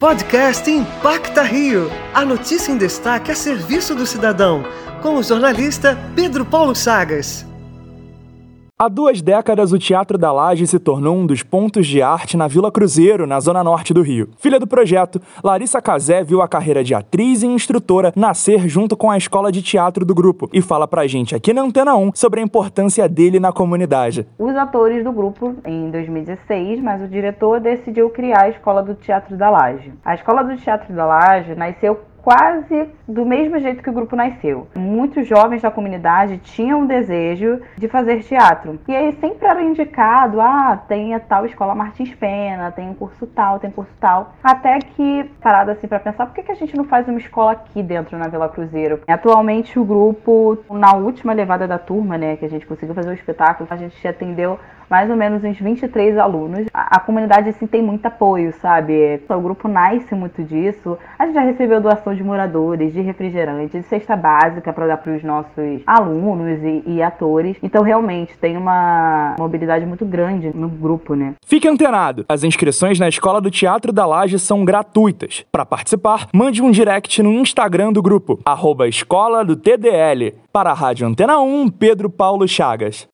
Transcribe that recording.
Podcast Impacta Rio. A notícia em destaque a serviço do cidadão. Com o jornalista Pedro Paulo Chagas. Há duas décadas, o Teatro da Laje se tornou um dos pontos de arte na Vila Cruzeiro, na zona norte do Rio. Filha do projeto, Larissa Cazé viu a carreira de atriz e instrutora nascer junto com a escola de teatro do grupo e fala pra gente aqui na Antena 1 sobre a importância dele na comunidade. Os atores do grupo em 2016, mas o diretor decidiu criar a Escola do Teatro da Laje. A Escola do Teatro da Laje nasceu quase do mesmo jeito que o grupo nasceu. Muitos jovens da comunidade tinham o desejo de fazer teatro. E aí sempre era indicado, ah, tem a tal escola Martins Pena, tem um curso tal, tem curso tal. Até que, parado assim para pensar, por que, que a gente não faz uma escola aqui dentro na Vila Cruzeiro? Atualmente o grupo, na última levada da turma, né, que a gente conseguiu fazer o espetáculo, a gente atendeu mais ou menos uns 23 alunos. A, a comunidade assim tem muito apoio, sabe? O grupo nasce muito disso. A gente já recebeu doação de moradores, de refrigerante, de cesta básica para dar para os nossos alunos e, e, atores. Então realmente tem uma mobilidade muito grande no grupo, né? Fique antenado. As inscrições na Escola do Teatro da Laje são gratuitas. Para participar, mande um direct no Instagram do grupo, arroba Escola do TDL. Para a Rádio Antena 1, Pedro Paulo Chagas.